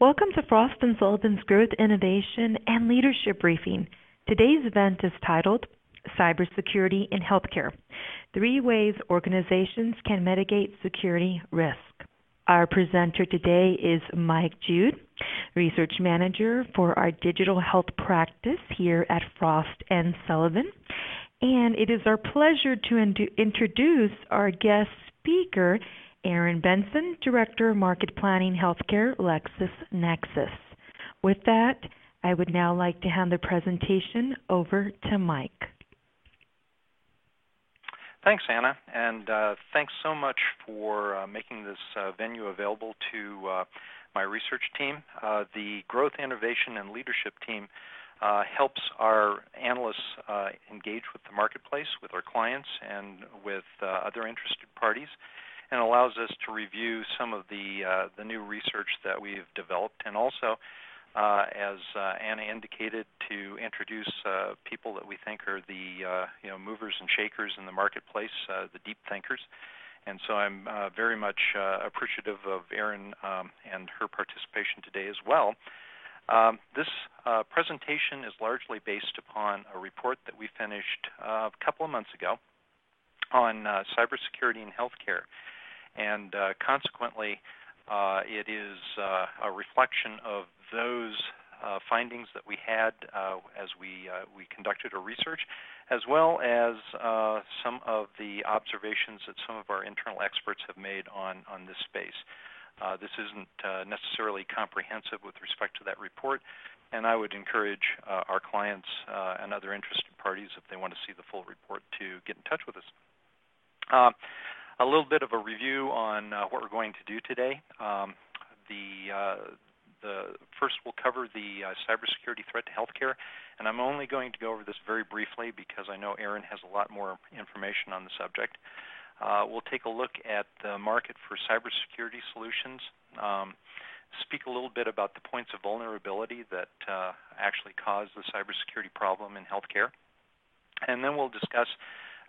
Welcome to Frost & Sullivan's Growth, Innovation, and Leadership Briefing. Today's event is titled Cybersecurity in Healthcare Three Ways Organizations Can Mitigate Security Risk. Our presenter today is Mike Jude, Research Manager for our Digital Health Practice here at Frost & Sullivan. And it is our pleasure to in- introduce our guest speaker, Erin Benson, Director of Market Planning Healthcare, LexisNexis. With that, I would now like to hand the presentation over to Mike. Thanks, Anna, and uh, thanks so much for uh, making this uh, venue available to uh, my research team. Uh, the Growth, Innovation, and Leadership team uh, helps our analysts engage with the marketplace, with our clients, and with other interested parties and allows us to review some of the uh, the new research that we've developed, and also, uh, as uh, Anna indicated, to introduce uh, people that we think are the uh, you know movers and shakers in the marketplace, uh, the deep thinkers. And so I'm very much appreciative of Erin um, and her participation today as well. Um, this presentation is largely based upon a report that we finished a couple of months ago on cybersecurity in healthcare and uh, consequently, uh, it is uh, a reflection of those uh, findings that we had uh, as we uh, we conducted our research, as well as some of the observations that some of our internal experts have made on on this space. this isn't necessarily comprehensive with respect to that report, and I would encourage our clients and other interested parties, if they want to see the full report, to get in touch with us a little bit of a review on uh, what we're going to do today. Um, the uh, the first we'll cover the uh, cybersecurity threat to healthcare, and I'm only going to go over this very briefly because I know Erin has a lot more information on the subject. Uh, we'll take a look at the market for cybersecurity solutions. Um, speak a little bit about the points of vulnerability that uh, actually cause the cybersecurity problem in healthcare, and then we'll discuss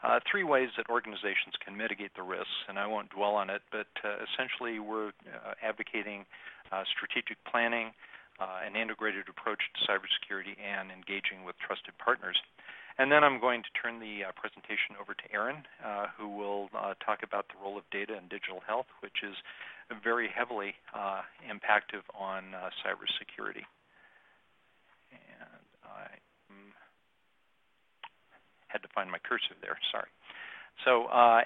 uh, three ways that organizations can mitigate the risks, and I won't dwell on it, but uh, essentially we're uh, advocating uh, strategic planning, uh, an integrated approach to cybersecurity, and engaging with trusted partners. And then I'm going to turn the uh, presentation over to Erin, who will talk about the role of data in digital health, which is very heavily impactive on cybersecurity. And I had to find my cursor there. Sorry. So uh,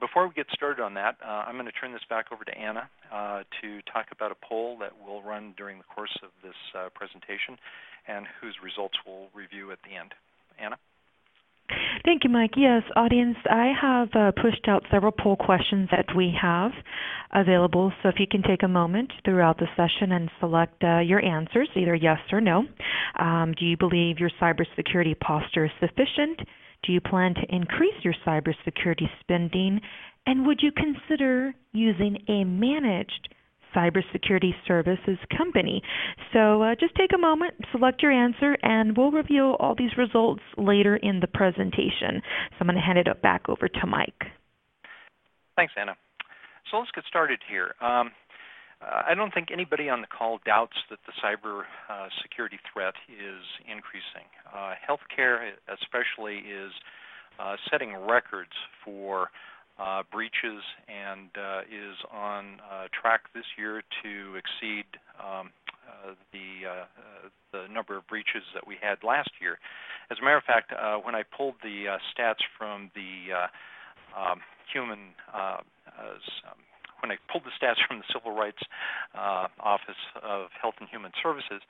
before we get started on that, uh, I'm going to turn this back over to Anna uh, to talk about a poll that will run during the course of this uh, presentation and whose results we'll review at the end. Anna? Thank you, Mike. Yes, audience, I have uh, pushed out several poll questions that we have available. So if you can take a moment throughout the session and select uh, your answers, either yes or no. Um, do you believe your cybersecurity posture is sufficient? Do you plan to increase your cybersecurity spending? And would you consider using a managed cybersecurity services company. So uh, just take a moment, select your answer, and we'll review all these results later in the presentation. So I'm going to hand it back over to Mike. Thanks, Anna. So let's get started here. Um, uh, I don't think anybody on the call doubts that the cyber uh, security threat is increasing. Uh, healthcare, especially, is uh, setting records for uh, breaches and uh, is on uh, track this year to exceed um, uh, the uh, the number of breaches that we had last year. As a matter of fact, uh, when I pulled the stats from the um, human um, when I pulled the stats from the Civil Rights Office of Health and Human Services,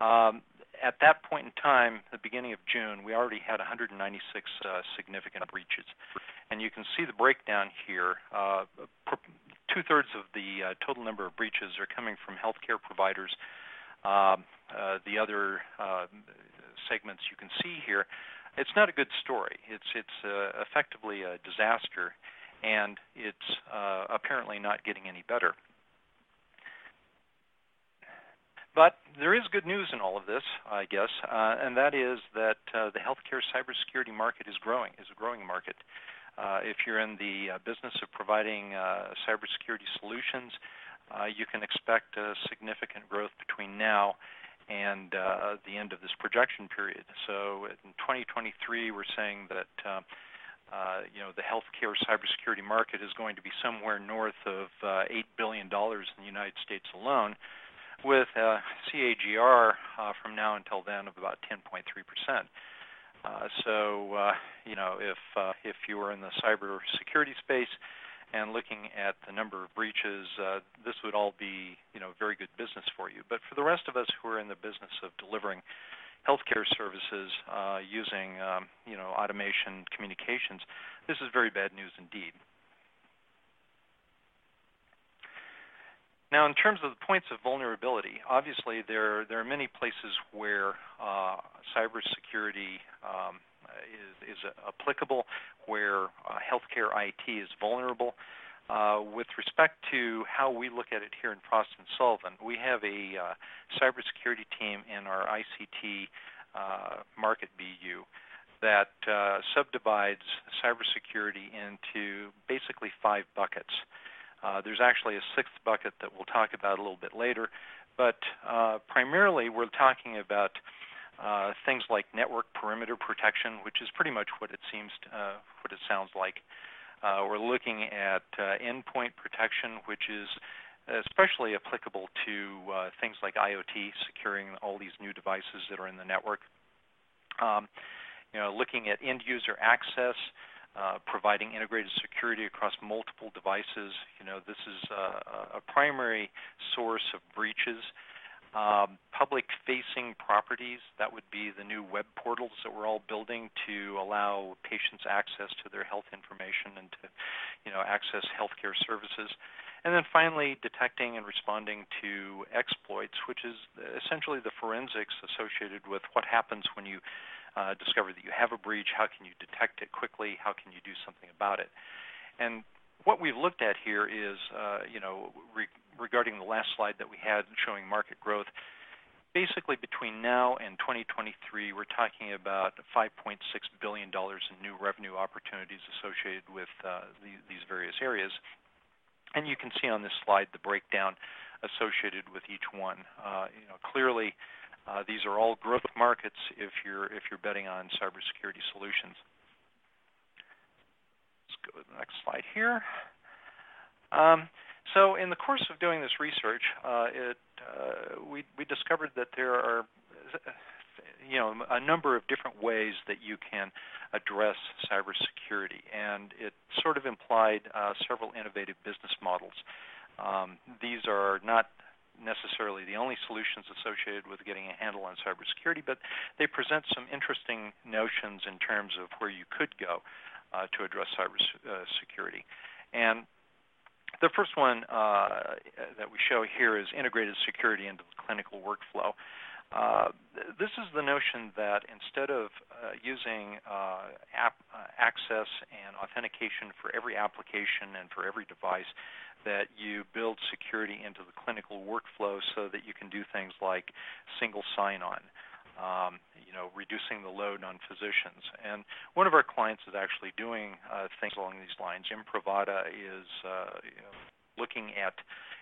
um, at that point in time, the beginning of June, we already had 196 uh, significant breaches. And you can see the breakdown here. Uh, Two thirds of the uh, total number of breaches are coming from healthcare providers. Um, uh, the other uh, segments you can see here, it's not a good story. It's it's uh, effectively a disaster, and it's apparently not getting any better. But there is good news in all of this, I guess, uh, and that is that uh, the healthcare cybersecurity market is growing, is a growing market. Uh, if you're in the uh, business of providing uh, cybersecurity solutions, uh, you can expect significant growth between now and the end of this projection period. So in 2023, we're saying that you know the healthcare cybersecurity market is going to be somewhere north of uh, eight billion dollars in the United States alone, with a CAGR uh, from now until then of about 10.3 percent. Uh, so uh, you know if if you were in the cybersecurity space, and looking at the number of breaches, uh, this would all be, you know, very good business for you. But for the rest of us who are in the business of delivering healthcare services uh, using, um, you know, automation communications, this is very bad news indeed. Now, in terms of the points of vulnerability, obviously there there are many places where uh, cybersecurity um, is, is applicable, where uh, healthcare IT is vulnerable. Uh, with respect to how we look at it here in Frost and Sullivan, we have a uh, cybersecurity team in our ICT uh, market BU that uh, subdivides cybersecurity into basically five buckets. Uh, there's actually a sixth bucket that we'll talk about a little bit later, but primarily we're talking about uh, things like network perimeter protection, which is pretty much what it seems to, uh, what it sounds like. Uh, we're looking at uh, endpoint protection, which is especially applicable to uh, things like IoT, securing all these new devices that are in the network. Um, you know, looking at end user access, uh, providing integrated security across multiple devices. You know, this is a primary source of breaches. Um, public-facing properties, that would be the new web portals that we're all building to allow patients access to their health information and to, you know, access healthcare services. And then finally, detecting and responding to exploits, which is essentially the forensics associated with what happens when you uh, discover that you have a breach. How can you detect it quickly? How can you do something about it? And what we've looked at here is, uh, you know, re- regarding the last slide that we had showing market growth, basically between now and 2023, we're talking about $5.6 billion in new revenue opportunities associated with uh, the, these various areas. And you can see on this slide the breakdown associated with each one. Uh, you know, clearly, uh, these are all growth markets if you're if you're betting on cybersecurity solutions Let's go to the next slide here. Um, so in the course of doing this research, uh, it, uh, we, we discovered that there are you know, a number of different ways that you can address cybersecurity, and it sort of implied uh, several innovative business models. Um, these are not necessarily the only solutions associated with getting a handle on cybersecurity, but they present some interesting notions in terms of where you could go uh, to address cybersecurity. Uh, and the first one uh, that we show here is integrated security into the clinical workflow. Uh, this is the notion that instead of uh, using uh, app, access and authentication for every application and for every device, that you build security into the clinical workflow so that you can do things like single sign-on um, you know, reducing the load on physicians. And one of our clients is actually doing uh, things along these lines. Imprivata is uh, you know, looking at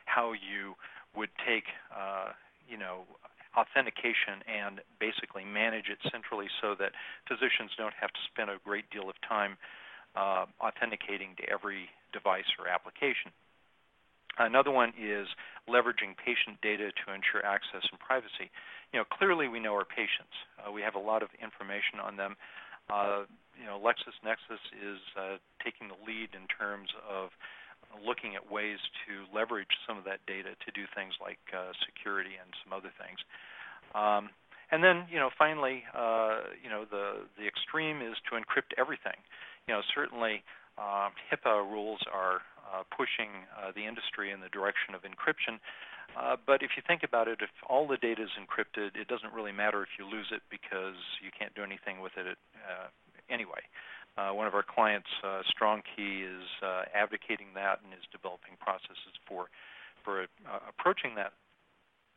how you would take, uh, you know, authentication and basically manage it centrally so that physicians don't have to spend a great deal of time uh, authenticating to every device or application. Another one is leveraging patient data to ensure access and privacy. You know, clearly we know our patients. Uh, we have a lot of information on them. Uh, you know, LexisNexis is uh, taking the lead in terms of looking at ways to leverage some of that data to do things like uh, security and some other things. Um, and then, you know, finally, uh, you know, the the extreme is to encrypt everything. You know, certainly uh, HIPAA rules are pushing uh, the industry in the direction of encryption. Uh, but if you think about it, if all the data is encrypted, it doesn't really matter if you lose it because you can't do anything with it uh, anyway. Uh, one of our clients, uh, StrongKey, is uh, advocating that and is developing processes for for uh, approaching that.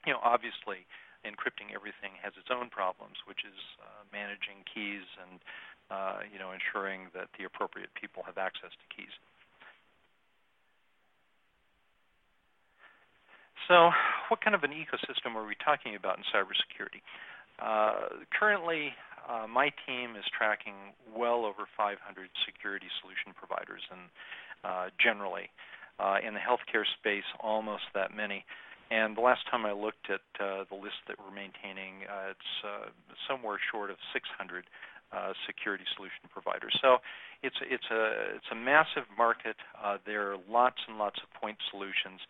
You know, obviously, encrypting everything has its own problems, which is uh, managing keys and uh, you know ensuring that the appropriate people have access to keys. So, what kind of an ecosystem are we talking about in cybersecurity? Uh, currently, uh, my team is tracking well over 500 security solution providers, and uh, generally, uh, in the healthcare space, almost that many. And the last time I looked at uh, the list that we're maintaining, uh, it's somewhere short of 600 uh, security solution providers. So it's it's a it's a massive market. Uh, there are lots and lots of point solutions,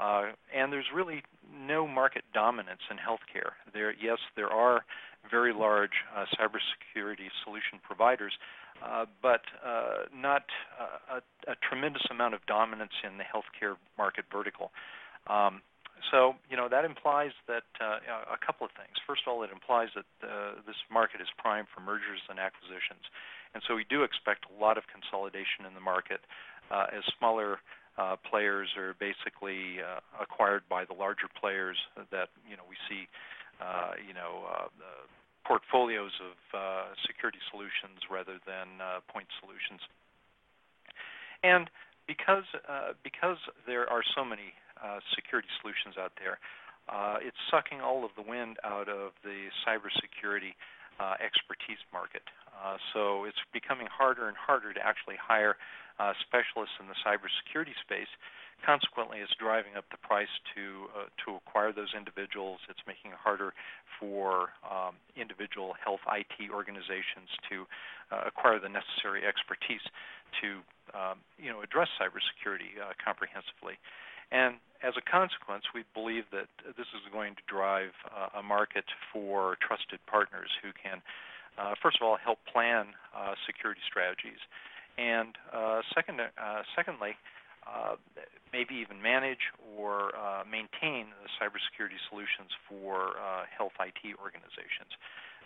uh, and there's really no market dominance in healthcare. There, yes, there are very large uh, cybersecurity solution providers, uh, but uh, not a, a, tremendous amount of dominance in the healthcare market vertical. Um, so, you know, that implies that uh, a couple of things. First of all, it implies that uh, this market is primed for mergers and acquisitions. And so we do expect a lot of consolidation in the market as smaller uh, players are basically uh, acquired by the larger players that, you know, we see, uh, you know, portfolios of security solutions rather than point solutions. And because because there are so many uh, security solutions out there. Uh, it's sucking all of the wind out of the cybersecurity uh, expertise market. Uh, so it's becoming harder and harder to actually hire uh, specialists in the cybersecurity space. Consequently, it's driving up the price to uh, to acquire those individuals. It's making it harder for um, individual health IT organizations to acquire the necessary expertise to um, you know address cybersecurity comprehensively. And as a consequence, we believe that this is going to drive uh, a market for trusted partners who can, uh, first of all, help plan uh, security strategies, and uh, second, uh, secondly, uh, maybe even manage or maintain the cybersecurity solutions for health IT organizations.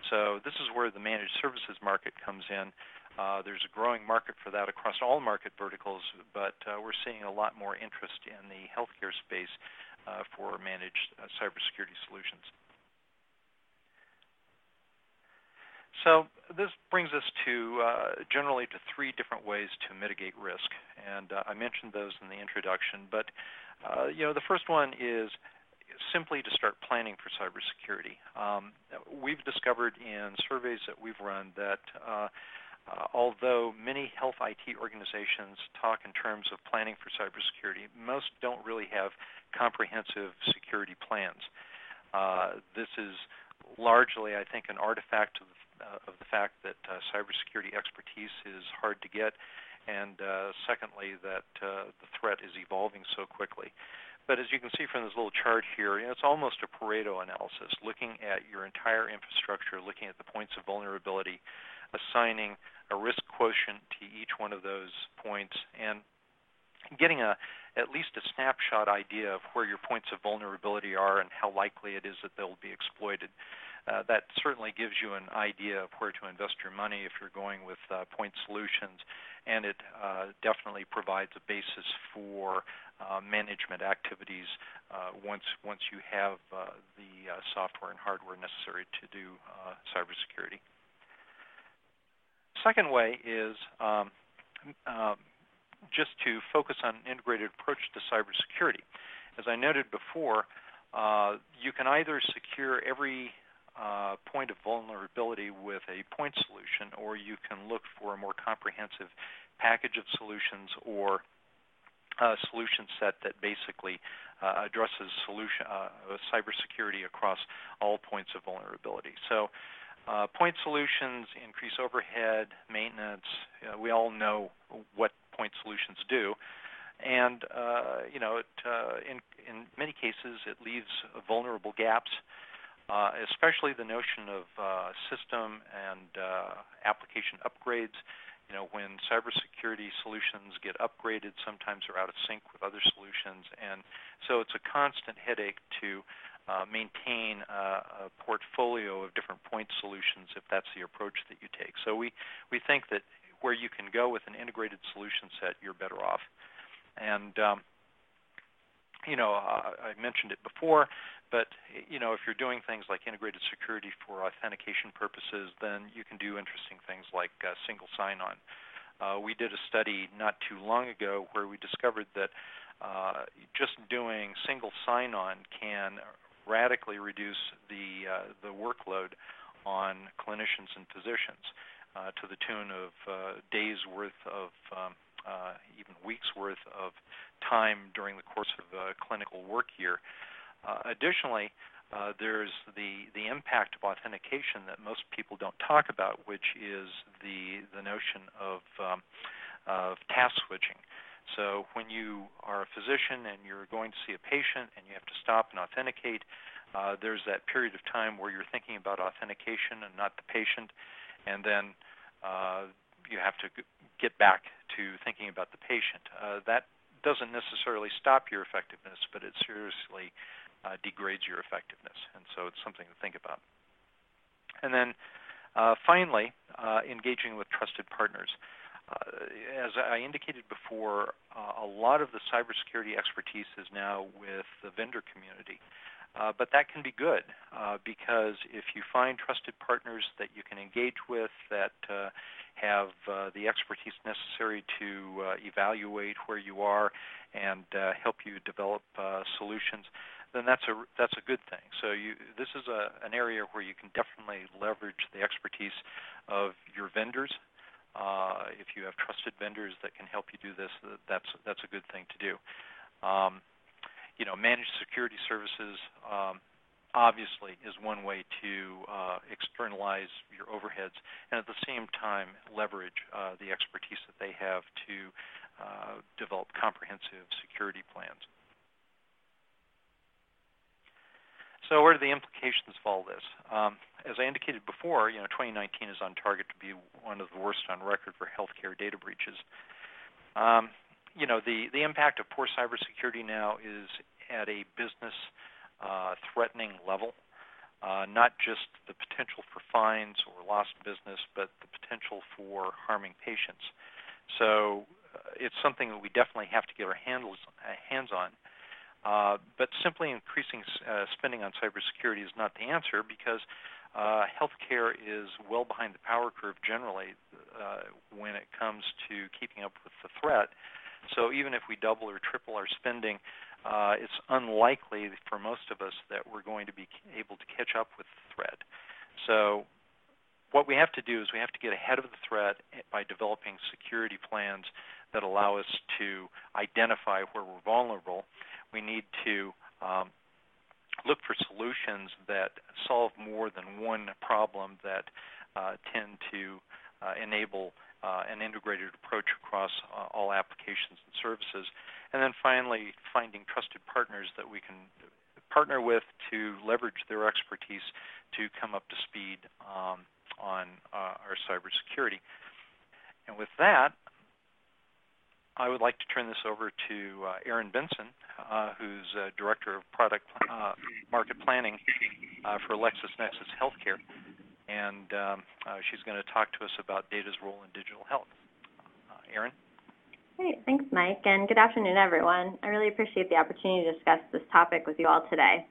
So this is where the managed services market comes in. Uh, there's a growing market for that across all market verticals, but uh, we're seeing a lot more interest in the healthcare space uh, for managed uh, cybersecurity solutions. So this brings us to uh, generally to three different ways to mitigate risk, and uh, I mentioned those in the introduction. But you know, the first one is simply to start planning for cybersecurity. Um, we've discovered in surveys that we've run that uh, although many health IT organizations talk in terms of planning for cybersecurity, most don't really have comprehensive security plans. Uh, this is largely, I think, an artifact of, uh, of the fact that uh, cybersecurity expertise is hard to get, and uh, secondly, that uh, the threat is evolving so quickly. But as you can see from this little chart here, you know, it's almost a Pareto analysis, looking at your entire infrastructure, looking at the points of vulnerability, assigning a risk quotient to each one of those points and getting a at least a snapshot idea of where your points of vulnerability are and how likely it is that they'll be exploited. Uh, that certainly gives you an idea of where to invest your money if you're going with uh, point solutions, and it uh, definitely provides a basis for uh, management activities uh, once once you have uh, the software and hardware necessary to do cybersecurity. Second way is um, just to focus on an integrated approach to cybersecurity. As I noted before, you can either secure every uh, point of vulnerability with a point solution, or you can look for a more comprehensive package of solutions or a solution set that basically uh, addresses solution, uh, cybersecurity across all points of vulnerability. So uh, point solutions increase overhead, maintenance. Uh, we all know what point solutions do, and uh, you know, it, uh, in in many cases, it leaves vulnerable gaps. Uh, especially the notion of uh, system and application upgrades. You know, when cybersecurity solutions get upgraded, sometimes they're out of sync with other solutions, and so it's a constant headache to uh, maintain a, a, portfolio of different point solutions if that's the approach that you take. So we, we think that where you can go with an integrated solution set, you're better off. And um, you know, uh, I mentioned it before, but you know, if you're doing things like integrated security for authentication purposes, then you can do interesting things like uh, single sign-on. Uh, we did a study not too long ago where we discovered that uh, just doing single sign-on can radically reduce the uh, the workload on clinicians and physicians uh, to the tune of uh, days worth of um, even weeks worth of time during the course of a clinical work year. Uh, additionally, uh, there's the the impact of authentication that most people don't talk about, which is the the notion of um, of task switching. So when you are a physician and you're going to see a patient and you have to stop and authenticate, uh, there's that period of time where you're thinking about authentication and not the patient, and then uh, you have to get back to thinking about the patient. Uh, that doesn't necessarily stop your effectiveness, but it seriously uh, degrades your effectiveness, and so it's something to think about. And then uh, finally, uh, engaging with trusted partners. Uh, as I indicated before, uh, a lot of the cybersecurity expertise is now with the vendor community. Uh, but that can be good because if you find trusted partners that you can engage with that have the expertise necessary to evaluate where you are and help you develop solutions, then that's a that's a good thing. So you this is a, an area where you can definitely leverage the expertise of your vendors uh, if you have trusted vendors that can help you do this, that's that's a good thing to do. Um, you know, managed security services um, obviously is one way to uh, externalize your overheads, and at the same time leverage uh, the expertise that they have to uh, develop comprehensive security plans. So what are the implications of all this? Um, as I indicated before, you know, 2019 is on target to be one of the worst on record for healthcare data breaches. Um, you know, the, the impact of poor cybersecurity now is at a business uh, threatening level. Uh, not just the potential for fines or lost business, but the potential for harming patients. So uh, it's something that we definitely have to get our handles, uh, hands on. Uh, but simply increasing uh, spending on cybersecurity is not the answer because uh, healthcare is well behind the power curve generally uh, when it comes to keeping up with the threat. So even if we double or triple our spending, uh, it's unlikely for most of us that we're going to be able to catch up with the threat. So what we have to do is we have to get ahead of the threat by developing security plans that allow us to identify where we're vulnerable we need to um, look for solutions that solve more than one problem that uh, tend to uh, enable uh, an integrated approach across uh, all applications and services. And then finally, finding trusted partners that we can partner with to leverage their expertise to come up to speed um, on uh, our cybersecurity. And with that, I would like to turn this over to uh, Erin Benson, uh, who's uh, Director of Product uh, Market Planning uh, for LexisNexis Healthcare. And um, uh, she's going to talk to us about data's role in digital health. Erin? Great. Thanks, Mike. And good afternoon, everyone. I really appreciate the opportunity to discuss this topic with you all today.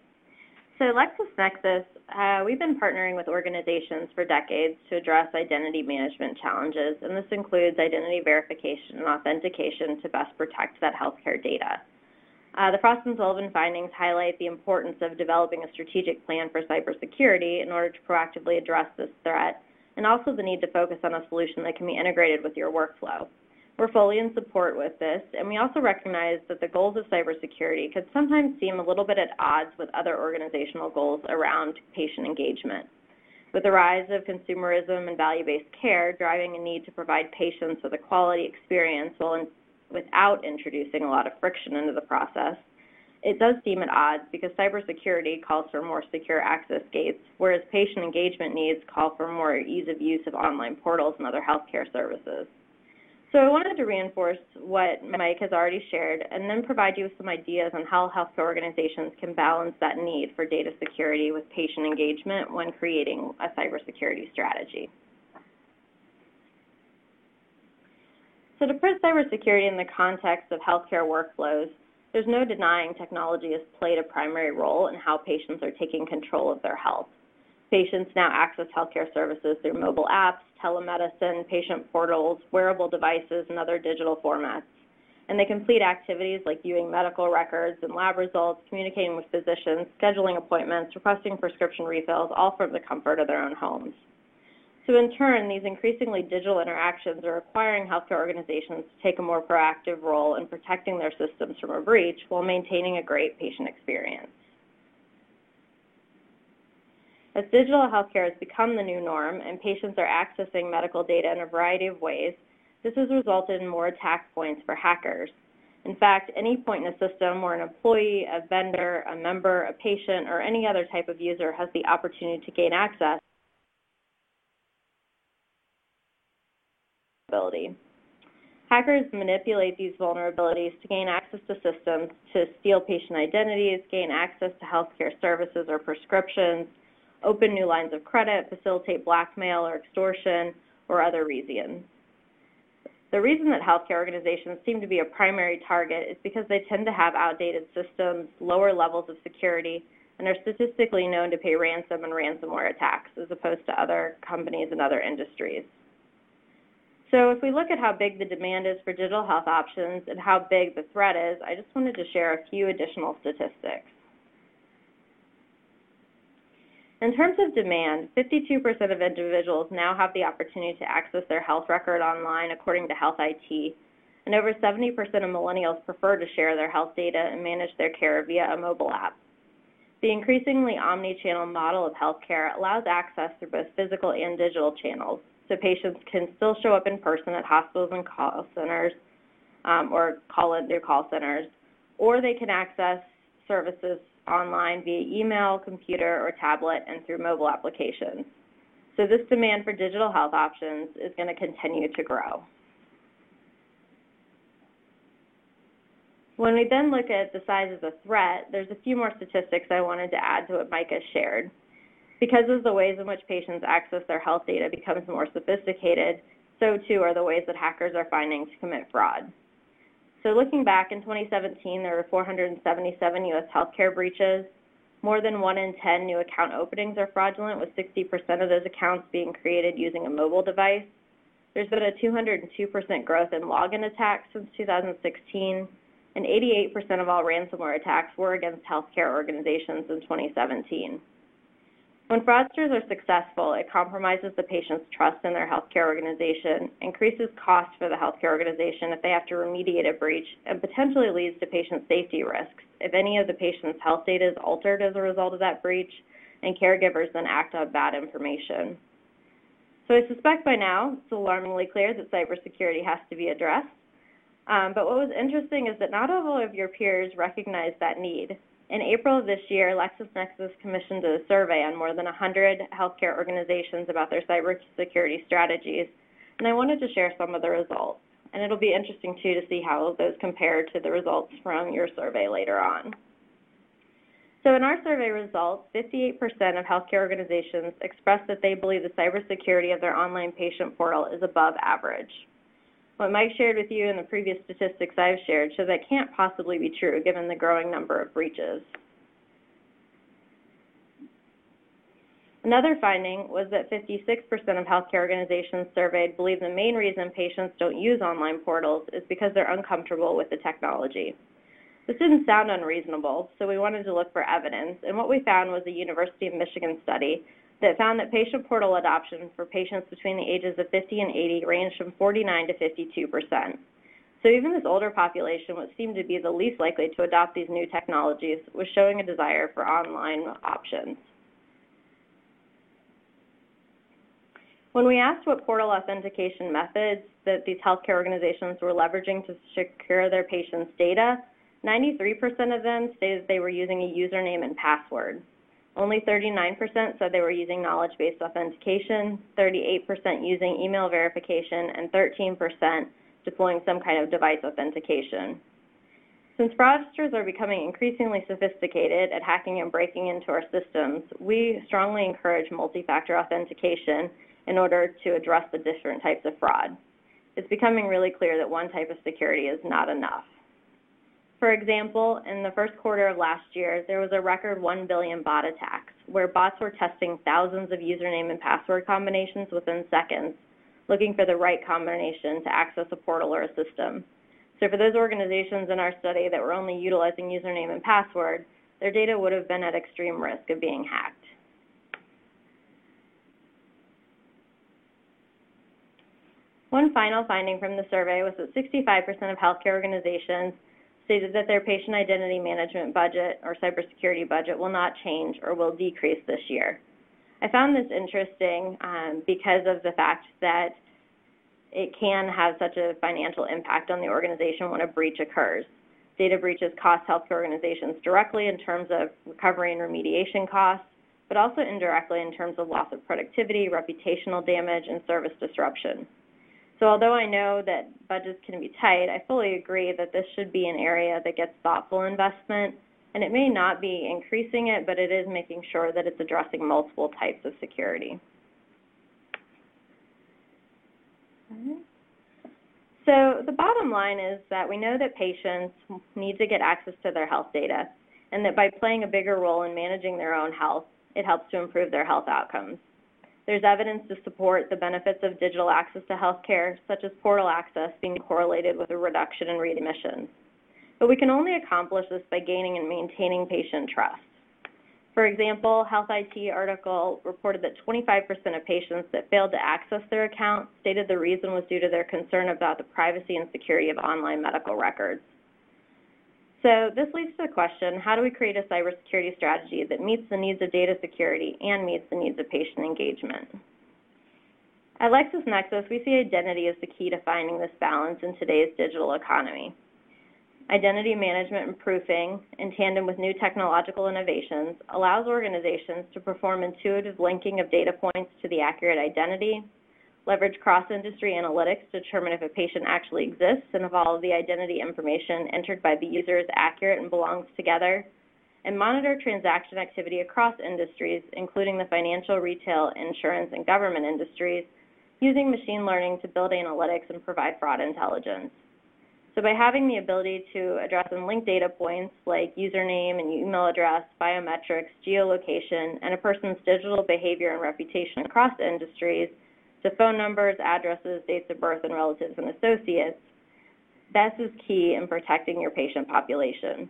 So LexisNexis, uh, we've been partnering with organizations for decades to address identity management challenges, and this includes identity verification and authentication to best protect that healthcare data. Uh, the Frost and Sullivan findings highlight the importance of developing a strategic plan for cybersecurity in order to proactively address this threat, and also the need to focus on a solution that can be integrated with your workflow. We're fully in support with this, and we also recognize that the goals of cybersecurity could sometimes seem a little bit at odds with other organizational goals around patient engagement. With the rise of consumerism and value-based care driving a need to provide patients with a quality experience while in, without introducing a lot of friction into the process, it does seem at odds because cybersecurity calls for more secure access gates, whereas patient engagement needs call for more ease of use of online portals and other healthcare services. So I wanted to reinforce what Mike has already shared and then provide you with some ideas on how healthcare organizations can balance that need for data security with patient engagement when creating a cybersecurity strategy. So to put cybersecurity in the context of healthcare workflows, there's no denying technology has played a primary role in how patients are taking control of their health. Patients now access healthcare services through mobile apps, telemedicine, patient portals, wearable devices, and other digital formats. and they complete activities like viewing medical records and lab results, communicating with physicians, scheduling appointments, requesting prescription refills, all from the comfort of their own homes. So in turn, these increasingly digital interactions are requiring healthcare organizations to take a more proactive role in protecting their systems from a breach while maintaining a great patient experience. As digital healthcare has become the new norm and patients are accessing medical data in a variety of ways, this has resulted in more attack points for hackers. In fact, any point in a system where an employee, a vendor, a member, a patient, or any other type of user has the opportunity to gain access Hackers manipulate these vulnerabilities to gain access to systems to steal patient identities, gain access to healthcare services or prescriptions, open new lines of credit, facilitate blackmail or extortion, or other reasons. The reason that healthcare organizations seem to be a primary target is because they tend to have outdated systems, lower levels of security, and are statistically known to pay ransom and ransomware attacks as opposed to other companies and other industries. So if we look at how big the demand is for digital health options and how big the threat is, I just wanted to share a few additional statistics. In terms of demand, 52% of individuals now have the opportunity to access their health record online according to Health IT, and over 70% of millennials prefer to share their health data and manage their care via a mobile app. The increasingly omni-channel model of healthcare allows access through both physical and digital channels, so patients can still show up in person at hospitals and call centers um, or call in their call centers, or they can access services online via email, computer, or tablet, and through mobile applications. So this demand for digital health options is going to continue to grow. When we then look at the size of the threat, there's a few more statistics I wanted to add to what Micah shared. Because of the ways in which patients access their health data becomes more sophisticated, so too are the ways that hackers are finding to commit fraud. So looking back in 2017, there were 477 U.S. healthcare breaches. More than 1 in 10 new account openings are fraudulent, with 60% of those accounts being created using a mobile device. There's been a 202% growth in login attacks since 2016, and 88% of all ransomware attacks were against healthcare organizations in 2017. When fraudsters are successful, it compromises the patient's trust in their healthcare organization, increases costs for the healthcare organization if they have to remediate a breach, and potentially leads to patient safety risks if any of the patient's health data is altered as a result of that breach and caregivers then act on bad information. So I suspect by now it's alarmingly clear that cybersecurity has to be addressed. Um, but what was interesting is that not all of your peers recognize that need. In April of this year, LexisNexis commissioned a survey on more than 100 healthcare organizations about their cybersecurity strategies, and I wanted to share some of the results. And it'll be interesting, too, to see how those compare to the results from your survey later on. So in our survey results, 58% of healthcare organizations expressed that they believe the cybersecurity of their online patient portal is above average. What Mike shared with you and the previous statistics I've shared show that can't possibly be true given the growing number of breaches. Another finding was that 56% of healthcare organizations surveyed believe the main reason patients don't use online portals is because they're uncomfortable with the technology. This didn't sound unreasonable, so we wanted to look for evidence, and what we found was a University of Michigan study that found that patient portal adoption for patients between the ages of 50 and 80 ranged from 49 to 52 percent. So even this older population, which seemed to be the least likely to adopt these new technologies, was showing a desire for online options. When we asked what portal authentication methods that these healthcare organizations were leveraging to secure their patients' data, 93% of them stated they were using a username and password. Only 39% said they were using knowledge-based authentication, 38% using email verification, and 13% deploying some kind of device authentication. Since fraudsters are becoming increasingly sophisticated at hacking and breaking into our systems, we strongly encourage multi-factor authentication in order to address the different types of fraud. It's becoming really clear that one type of security is not enough. For example, in the first quarter of last year, there was a record 1 billion bot attacks, where bots were testing thousands of username and password combinations within seconds, looking for the right combination to access a portal or a system. So for those organizations in our study that were only utilizing username and password, their data would have been at extreme risk of being hacked. One final finding from the survey was that 65% of healthcare organizations stated that their patient identity management budget or cybersecurity budget will not change or will decrease this year. I found this interesting um, because of the fact that it can have such a financial impact on the organization when a breach occurs. Data breaches cost healthcare organizations directly in terms of recovery and remediation costs, but also indirectly in terms of loss of productivity, reputational damage, and service disruption. So although I know that budgets can be tight, I fully agree that this should be an area that gets thoughtful investment, and it may not be increasing it, but it is making sure that it's addressing multiple types of security. So the bottom line is that we know that patients need to get access to their health data, and that by playing a bigger role in managing their own health, it helps to improve their health outcomes. There's evidence to support the benefits of digital access to healthcare, such as portal access being correlated with a reduction in readmissions. But we can only accomplish this by gaining and maintaining patient trust. For example, Health IT article reported that 25% of patients that failed to access their account stated the reason was due to their concern about the privacy and security of online medical records. So this leads to the question, how do we create a cybersecurity strategy that meets the needs of data security and meets the needs of patient engagement? At LexisNexis, we see identity as the key to finding this balance in today's digital economy. Identity management and proofing, in tandem with new technological innovations, allows organizations to perform intuitive linking of data points to the accurate identity, leverage cross-industry analytics to determine if a patient actually exists and if all of the identity information entered by the user is accurate and belongs together, and monitor transaction activity across industries, including the financial, retail, insurance, and government industries, using machine learning to build analytics and provide fraud intelligence. So by having the ability to address and link data points like username and email address, biometrics, geolocation, and a person's digital behavior and reputation across industries, to phone numbers, addresses, dates of birth, and relatives and associates, this is key in protecting your patient population.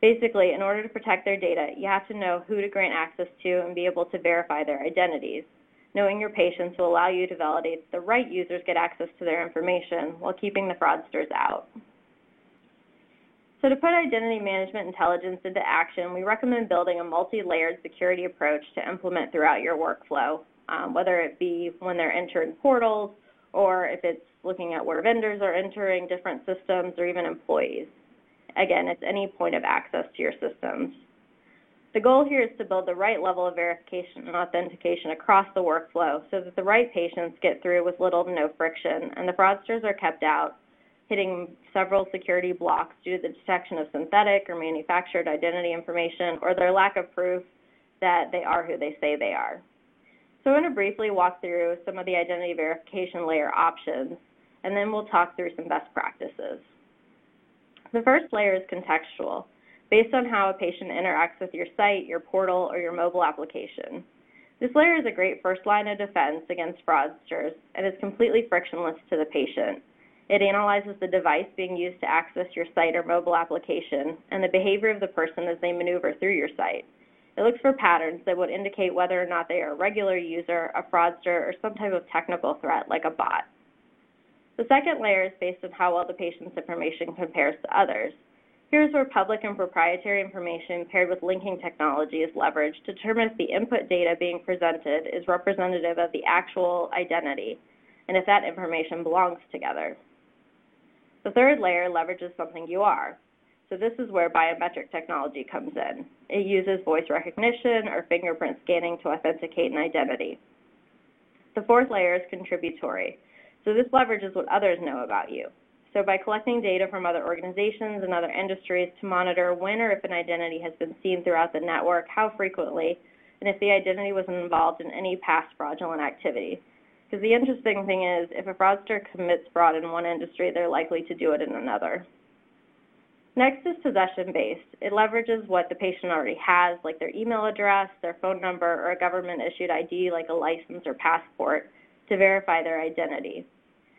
Basically, in order to protect their data, you have to know who to grant access to and be able to verify their identities. Knowing your patients will allow you to validate the right users get access to their information while keeping the fraudsters out. So to put identity management intelligence into action, we recommend building a multi-layered security approach to implement throughout your workflow um, whether it be when they're entering portals or if it's looking at where vendors are entering different systems or even employees. Again, it's any point of access to your systems. The goal here is to build the right level of verification and authentication across the workflow so that the right patients get through with little to no friction and the fraudsters are kept out, hitting several security blocks due to the detection of synthetic or manufactured identity information or their lack of proof that they are who they say they are. So I'm going to briefly walk through some of the identity verification layer options, and then we'll talk through some best practices. The first layer is contextual, based on how a patient interacts with your site, your portal, or your mobile application. This layer is a great first line of defense against fraudsters and is completely frictionless to the patient. It analyzes the device being used to access your site or mobile application and the behavior of the person as they maneuver through your site. It looks for patterns that would indicate whether or not they are a regular user, a fraudster, or some type of technical threat like a bot. The second layer is based on how well the patient's information compares to others. Here's where public and proprietary information paired with linking technology is leveraged to determine if the input data being presented is representative of the actual identity and if that information belongs together. The third layer leverages something you are. So this is where biometric technology comes in. It uses voice recognition or fingerprint scanning to authenticate an identity. The fourth layer is contributory. So this leverages what others know about you. So by collecting data from other organizations and other industries to monitor when or if an identity has been seen throughout the network, how frequently, and if the identity was involved in any past fraudulent activity. Because the interesting thing is, if a fraudster commits fraud in one industry, they're likely to do it in another. Next is possession-based. It leverages what the patient already has, like their email address, their phone number, or a government-issued ID like a license or passport to verify their identity.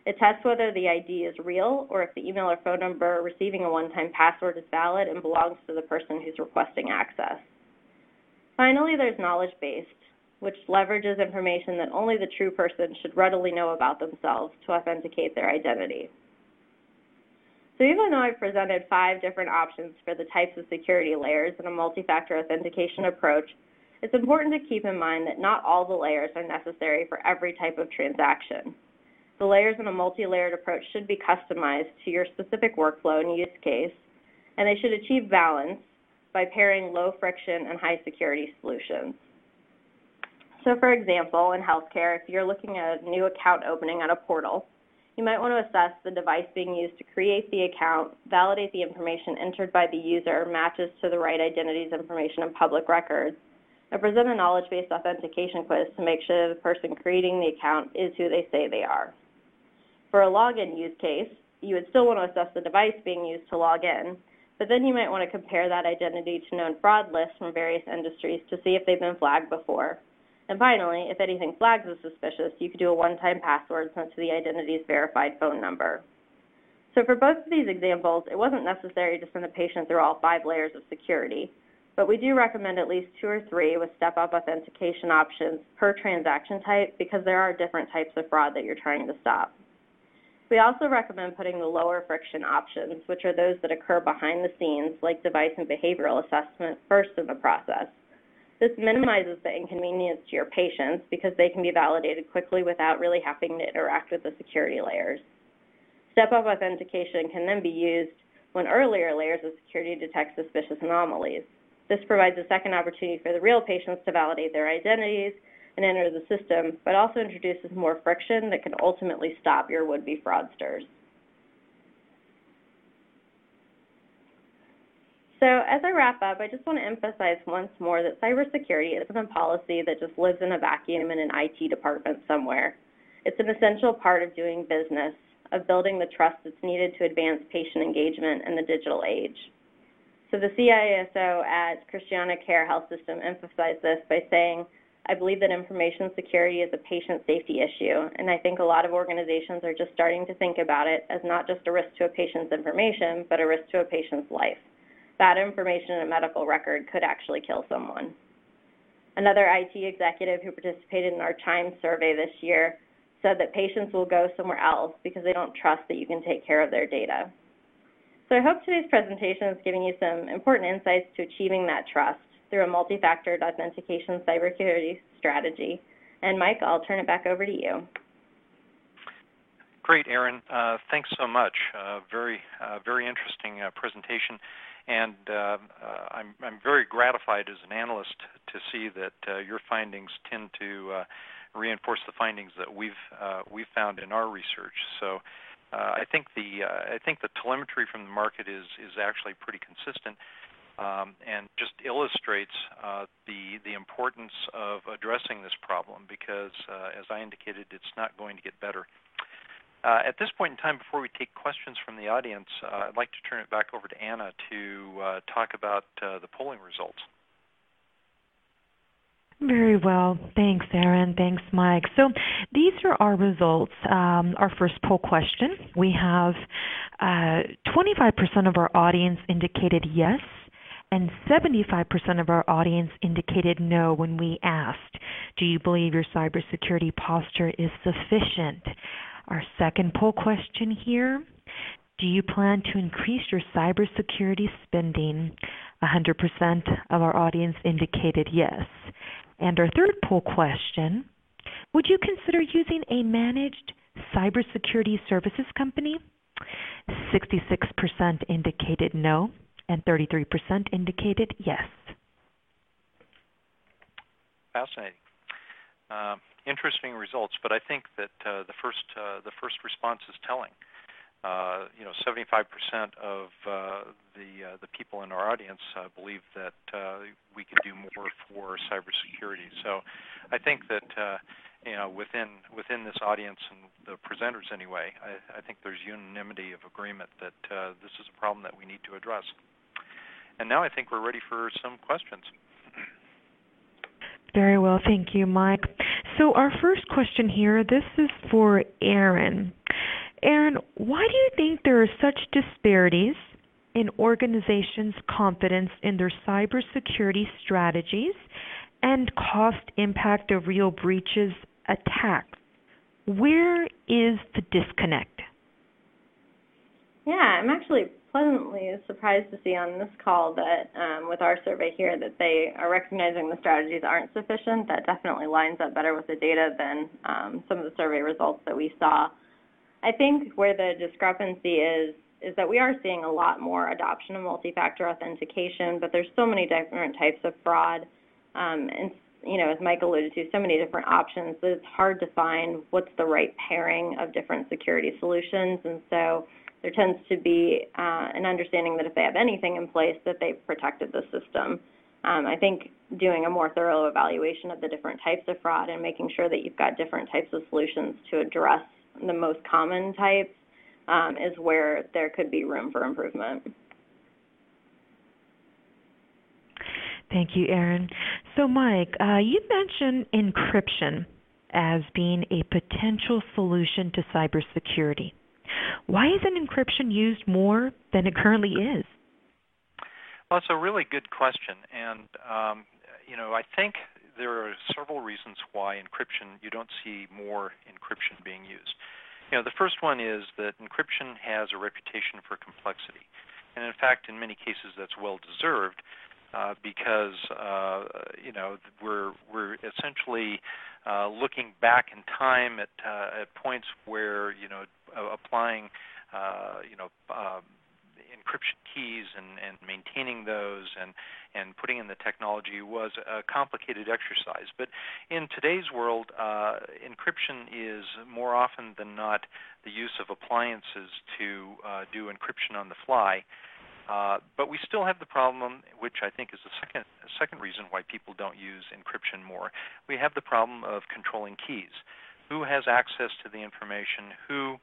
It tests whether the ID is real or if the email or phone number receiving a one-time password is valid and belongs to the person who's requesting access. Finally, there's knowledge-based, which leverages information that only the true person should readily know about themselves to authenticate their identity. So even though I've presented five different options for the types of security layers in a multi-factor authentication approach, it's important to keep in mind that not all the layers are necessary for every type of transaction. The layers in a multi-layered approach should be customized to your specific workflow and use case, and they should achieve balance by pairing low friction and high security solutions. So for example, in healthcare, if you're looking at a new account opening on a portal, you might want to assess the device being used to create the account, validate the information entered by the user matches to the right identities information in public records, and present a knowledge-based authentication quiz to make sure the person creating the account is who they say they are. For a login use case, you would still want to assess the device being used to log in, but then you might want to compare that identity to known fraud lists from various industries to see if they've been flagged before. And finally, if anything flags as suspicious, you could do a one-time password sent to the identity's verified phone number. So for both of these examples, it wasn't necessary to send a patient through all five layers of security, but we do recommend at least two or three with step-up authentication options per transaction type because there are different types of fraud that you're trying to stop. We also recommend putting the lower friction options, which are those that occur behind the scenes, like device and behavioral assessment, first in the process. This minimizes the inconvenience to your patients because they can be validated quickly without really having to interact with the security layers. Step-up authentication can then be used when earlier layers of security detect suspicious anomalies. This provides a second opportunity for the real patients to validate their identities and enter the system, but also introduces more friction that can ultimately stop your would-be fraudsters. So as I wrap up, I just want to emphasize once more that cybersecurity isn't a policy that just lives in a vacuum in an IT department somewhere. It's an essential part of doing business, of building the trust that's needed to advance patient engagement in the digital age. So the CISO at Christiana Care Health System emphasized this by saying, I believe that information security is a patient safety issue, and I think a lot of organizations are just starting to think about it as not just a risk to a patient's information, but a risk to a patient's life bad information in a medical record could actually kill someone. Another IT executive who participated in our CHIME survey this year said that patients will go somewhere else because they don't trust that you can take care of their data. So I hope today's presentation is giving you some important insights to achieving that trust through a multi-factor authentication cybersecurity strategy. And Mike, I'll turn it back over to you. Great, Erin. Uh, thanks so much. Uh, very, uh, very interesting uh, presentation. And uh, uh, I'm, I'm very gratified as an analyst to see that uh, your findings tend to reinforce the findings that we've we've found in our research. So I think the I think the telemetry from the market is is actually pretty consistent. Um, and just illustrates uh, the the importance of addressing this problem because, uh, as I indicated, it's not going to get better. Uh, at this point in time, before we take questions from the audience, uh, I'd like to turn it back over to Anna to uh, talk about uh, the polling results. Very well. Thanks, Erin. Thanks, Mike. So these are our results. Um, our first poll question. We have 25% uh, of our audience indicated yes, and 75% of our audience indicated no when we asked, Do you believe your cybersecurity posture is sufficient? Our second poll question here Do you plan to increase your cybersecurity spending? 100% of our audience indicated yes. And our third poll question Would you consider using a managed cybersecurity services company? 66% indicated no, and 33% indicated yes. Fascinating. Uh, interesting results, but I think that uh, the first uh, the first response is telling. Uh, you know, 75% of uh, the uh, the people in our audience uh, believe that we can do more for cybersecurity. So, I think that you know within within this audience and the presenters anyway, I, I think there's unanimity of agreement that this is a problem that we need to address. And now I think we're ready for some questions. Very well, thank you, Mike. So our first question here, this is for Erin. Erin, why do you think there are such disparities in organizations' confidence in their cybersecurity strategies and cost impact of real breaches attacks? Where is the disconnect? Yeah, I'm actually pleasantly surprised to see on this call that um, with our survey here that they are recognizing the strategies aren't sufficient. That definitely lines up better with the data than um, some of the survey results that we saw. I think where the discrepancy is is that we are seeing a lot more adoption of multi-factor authentication, but there's so many different types of fraud, um, and you know, as Mike alluded to, so many different options that it's hard to find what's the right pairing of different security solutions, and so there tends to be uh, an understanding that if they have anything in place, that they've protected the system. Um, I think doing a more thorough evaluation of the different types of fraud and making sure that you've got different types of solutions to address the most common types um, is where there could be room for improvement. Thank you, Erin. So, Mike, uh, you mentioned encryption as being a potential solution to cybersecurity. Why isn't encryption used more than it currently is? Well, it's a really good question, and um, you know, I think there are several reasons why encryption you don't see more encryption being used. You know, the first one is that encryption has a reputation for complexity. And in fact, in many cases, that's well deserved uh, because, uh, you know, we're, we're essentially uh, looking back in time at, uh, at points where, you know, applying, uh, you know, um, encryption keys and, and maintaining those and, and putting in the technology was a complicated exercise. But in today's world, uh, encryption is more often than not the use of appliances to uh, do encryption on the fly. Uh, but we still have the problem, which I think is the second second reason why people don't use encryption more. We have the problem of controlling keys. Who has access to the information? Who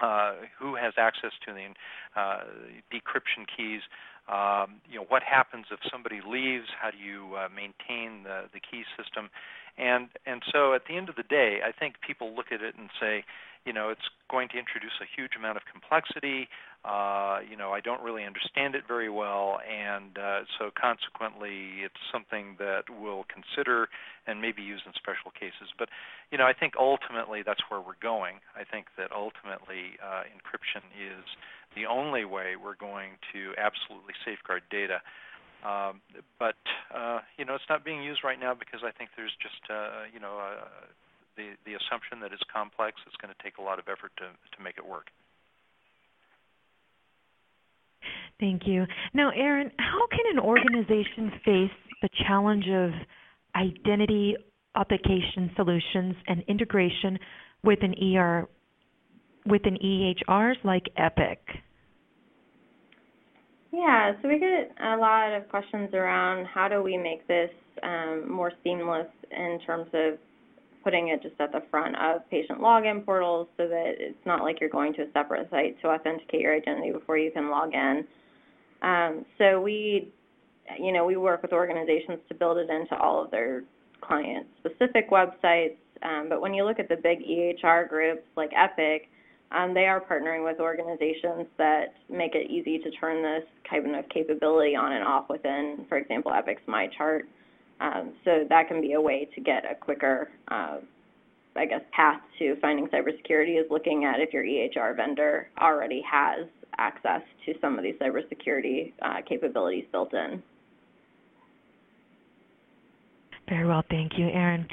uh, who has access to the uh, decryption keys. Um, you know what happens if somebody leaves? How do you uh, maintain the, the key system? And and so at the end of the day, I think people look at it and say, you know, it's going to introduce a huge amount of complexity. Uh, you know, I don't really understand it very well, and uh, so consequently, it's something that we'll consider and maybe use in special cases. But, you know, I think ultimately that's where we're going. I think that ultimately uh, encryption is the only way we're going to absolutely safeguard data. Um, but uh, you know, it's not being used right now because I think there's just uh, you know uh, the the assumption that it's complex. It's going to take a lot of effort to to make it work. Thank you. Now, Erin, how can an organization face the challenge of identity application solutions and integration with an ER with an EHRs like Epic? Yeah, so we get a lot of questions around how do we make this um, more seamless in terms of putting it just at the front of patient login portals so that it's not like you're going to a separate site to authenticate your identity before you can log in. Um, so we, you know, we work with organizations to build it into all of their client-specific websites. Um, but when you look at the big EHR groups like Epic, um, they are partnering with organizations that make it easy to turn this kind of capability on and off within, for example, Epic's MyChart. Um, so that can be a way to get a quicker, uh, I guess, path to finding cybersecurity is looking at if your EHR vendor already has access to some of these cybersecurity uh, capabilities built in. Very well, thank you, Erin.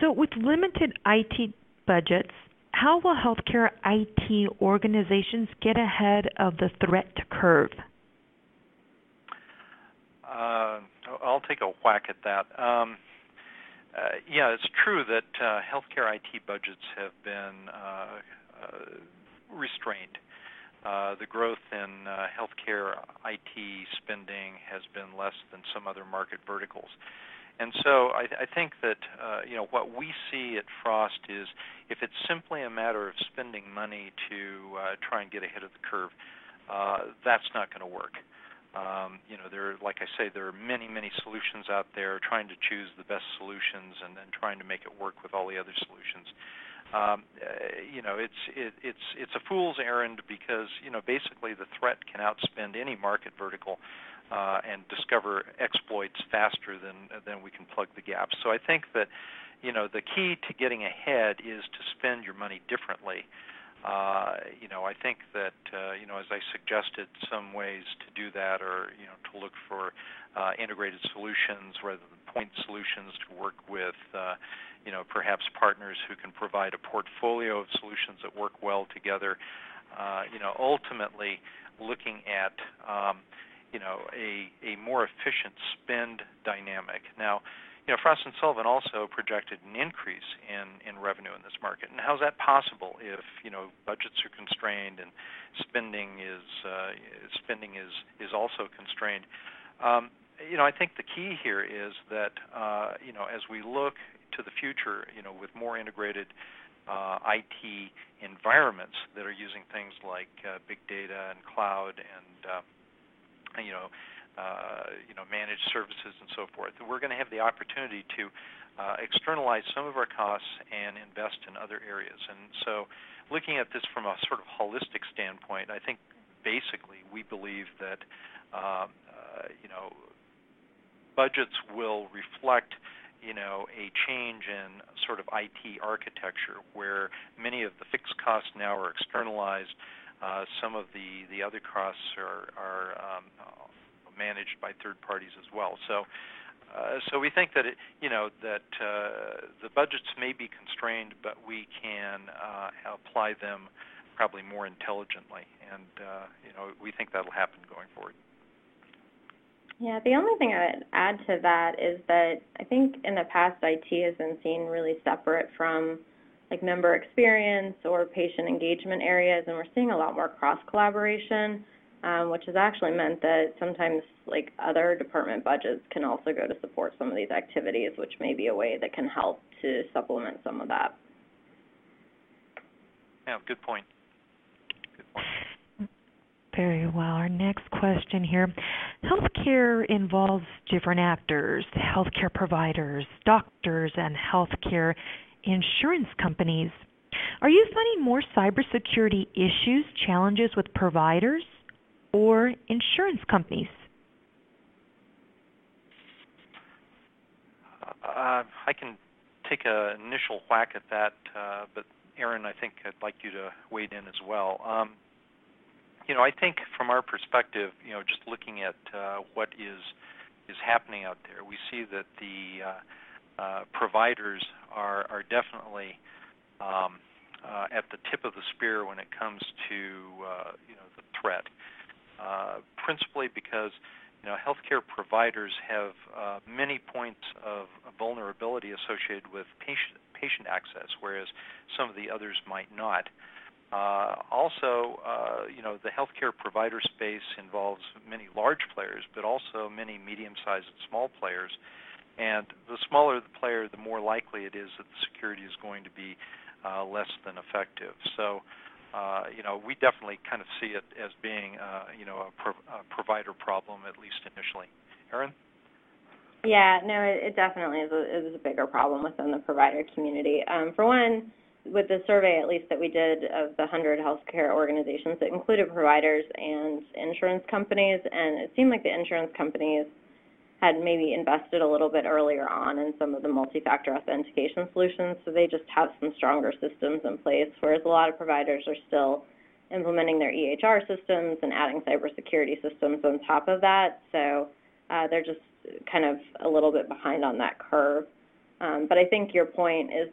So, with limited IT budgets, how will healthcare IT organizations get ahead of the threat curve? Uh, I'll take a whack at that. Um, uh, yeah, it's true that uh, healthcare IT budgets have been uh, uh, restrained uh, the growth in uh, healthcare IT spending has been less than some other market verticals. And so I, I think that you know what we see at Frost is if it's simply a matter of spending money to try and get ahead of the curve, that's not going to work. Um, you know, there, like I say, there are many, many solutions out there trying to choose the best solutions and then trying to make it work with all the other solutions. um, uh, you know, it's it, it's it's a fool's errand because you know basically the threat can outspend any market vertical uh, and discover exploits faster than than we can plug the gaps. So I think that you know the key to getting ahead is to spend your money differently. Uh, you know, I think that uh, you know, as I suggested, some ways to do that are you know to look for uh, integrated solutions rather than point solutions. To work with uh, you know perhaps partners who can provide a portfolio of solutions that work well together. Uh, you know, ultimately looking at um, you know a a more efficient spend dynamic. Now you know, Frost & Sullivan also projected an increase in, in revenue in this market. And how's that possible if, you know, budgets are constrained and spending is uh, spending is is also constrained? Um, you know, I think the key here is that uh, you know, as we look to the future, you know, with more integrated uh, IT environments that are using things like uh, big data and cloud and uh, you know uh, you know, managed services and so forth. We're going to have the opportunity to uh, externalize some of our costs and invest in other areas. And so, looking at this from a sort of holistic standpoint, I think basically we believe that um, uh, you know budgets will reflect you know a change in sort of IT architecture where many of the fixed costs now are externalized. Uh, some of the the other costs are are um, managed by third parties as well. So, uh, so we think that it, you know that uh, the budgets may be constrained, but we can uh, apply them probably more intelligently, and uh, you know we think that'll happen going forward. Yeah, the only thing I would add to that is that I think in the past IT has been seen really separate from like member experience or patient engagement areas, and we're seeing a lot more cross collaboration um, which has actually meant that sometimes like other department budgets can also go to support some of these activities, which may be a way that can help to supplement some of that. Yeah, good point. Good point. Very well. Our next question here. Healthcare involves different actors, healthcare providers, doctors, and healthcare insurance companies. Are you finding more cybersecurity issues, challenges with providers? Or insurance companies? Uh, I can take an initial whack at that, uh, but Erin, I think I'd like you to wade in as well. Um, you know, I think from our perspective, you know, just looking at uh, what is is happening out there, we see that the uh, uh, providers are are definitely um, uh, at the tip of the spear when it comes to you know the threat. Uh, principally because you know healthcare providers have uh, many points of vulnerability associated with patient patient access, whereas some of the others might not. Uh, also, uh, you know, the healthcare provider space involves many large players, but also many medium-sized and small players. And the smaller the player, the more likely it is that the security is going to be uh, less than effective. So, uh, you know, we definitely kind of see it as being, uh, you know, a, pro- a provider problem at least initially. Erin? Yeah, no, it, it definitely is a, is a bigger problem within the provider community. Um, for one, with the survey at least that we did of the 100 healthcare organizations, it included providers and insurance companies, and it seemed like the insurance companies had maybe invested a little bit earlier on in some of the multi-factor authentication solutions, so they just have some stronger systems in place, whereas a lot of providers are still implementing their EHR systems and adding cybersecurity systems on top of that. So uh, they're just kind of a little bit behind on that curve. Um, but I think your point is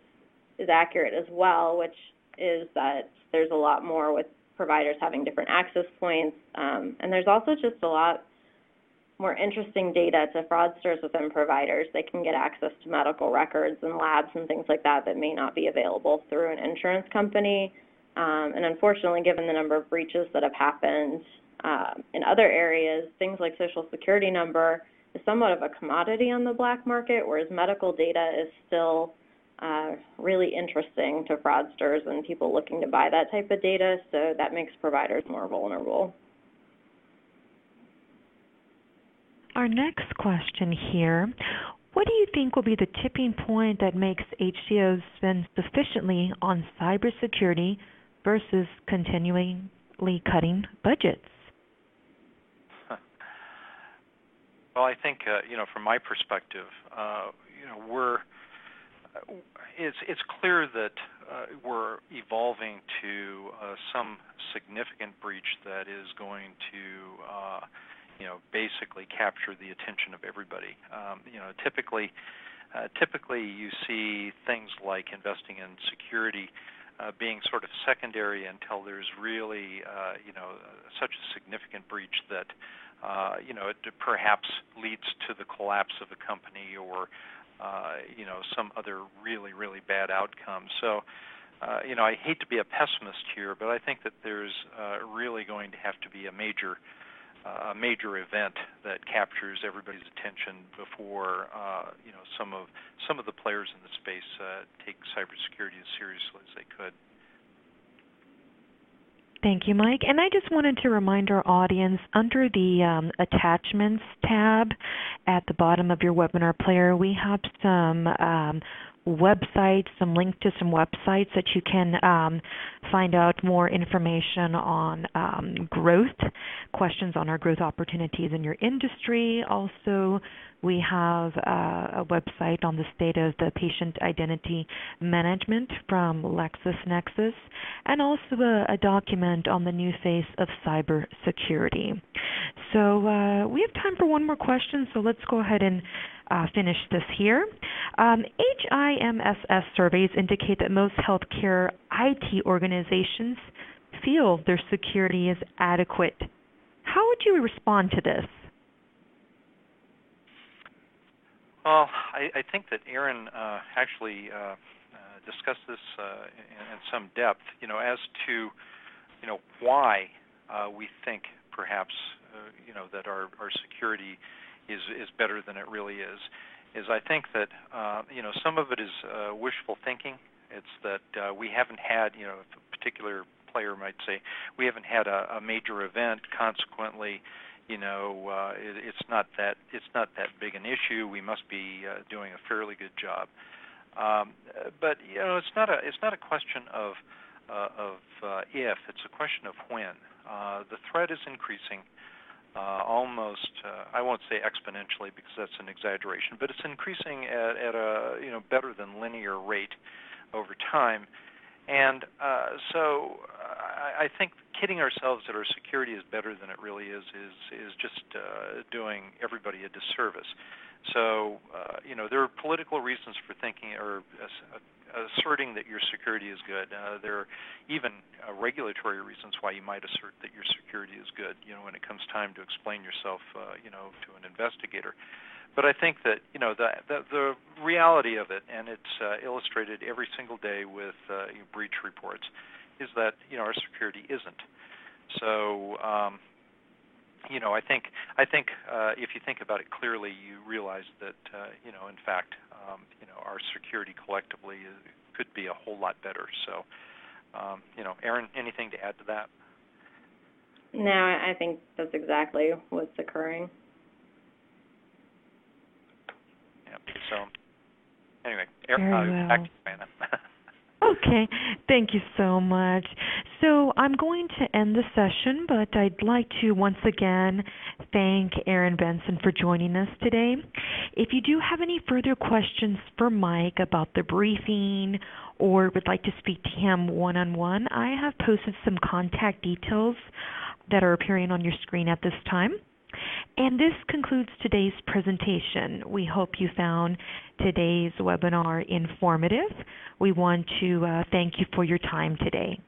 is accurate as well, which is that there's a lot more with providers having different access points, um, and there's also just a lot more interesting data to fraudsters within providers. They can get access to medical records and labs and things like that that may not be available through an insurance company. Um, and unfortunately, given the number of breaches that have happened uh, in other areas, things like social security number is somewhat of a commodity on the black market, whereas medical data is still uh, really interesting to fraudsters and people looking to buy that type of data, so that makes providers more vulnerable. Our next question here What do you think will be the tipping point that makes HCOs spend sufficiently on cybersecurity versus continually cutting budgets? Well, I think uh, you know, from my perspective, uh, you know, we're it's it's clear that uh, we're evolving to uh, some significant breach that is going to uh, you know basically capture the attention of everybody. Um, you know, typically uh, typically you see things like investing in security uh, being sort of secondary until there's really uh, you know such a significant breach that uh, you know it perhaps leads to the collapse of a company or uh, you know some other really really bad outcome. So. Uh, you know, I hate to be a pessimist here, but I think that there's uh, really going to have to be a major a major event that captures everybody's attention before uh, you know some of some of the players in the space uh, take cybersecurity as seriously as they could. Thank you, Mike. And I just wanted to remind our audience under the um, attachments tab at the bottom of your webinar player, we have some um, websites, some link to some websites that you can um, find out more information on um, growth, questions on our growth opportunities in your industry. Also, we have uh, a website on the state of the patient identity management from LexisNexis, and also a, a document on the new face of cybersecurity. So uh, we have time for one more question, so let's go ahead and uh, finish this here. Um, HIMSS surveys indicate that most healthcare IT organizations feel their security is adequate. How would you respond to this? Well, I, I think that Erin uh, actually uh, uh, discussed this uh, in, in, some depth. You know, as to you know why uh, we think perhaps you know that our, our security is is better than it really is. Is I think that uh, you know some of it is uh, wishful thinking. It's that uh, we haven't had you know a particular player might say we haven't had a, a major event. Consequently, you know uh, it, it's not that it's not that big an issue. We must be uh, doing a fairly good job. Um, but you know it's not a it's not a question of uh, of uh, if. It's a question of when. Uh, the threat is increasing uh, almost uh, I won't say exponentially because that's an exaggeration, but it's increasing at, at a you know better than linear rate over time. And uh, so I, I think kidding ourselves that our security is better than it really is is is just uh, doing everybody a disservice. So uh, you know there are political reasons for thinking or uh, asserting that your security is good. Uh, there are even uh, regulatory reasons why you might assert that your security is good. You know, when it comes time to explain yourself, uh, you know, to an investigator. But I think that you know the the, the reality of it, and it's uh, illustrated every single day with uh, breach reports, is that you know our security isn't. So. Um, you know, I think I think uh, if you think about it clearly, you realize that uh, you know, in fact, um, you know, our security collectively could be a whole lot better. So, um, you know, Erin, anything to add to that? No, I think that's exactly what's occurring. Yeah. So, anyway, Erin, uh, well. back to Joanna. Okay, thank you so much. So I'm going to end the session, but I'd like to once again thank Erin Benson for joining us today. If you do have any further questions for Mike about the briefing or would like to speak to him one on one, I have posted some contact details that are appearing on your screen at this time. And this concludes today's presentation. We hope you found today's webinar informative. We want to uh, thank you for your time today.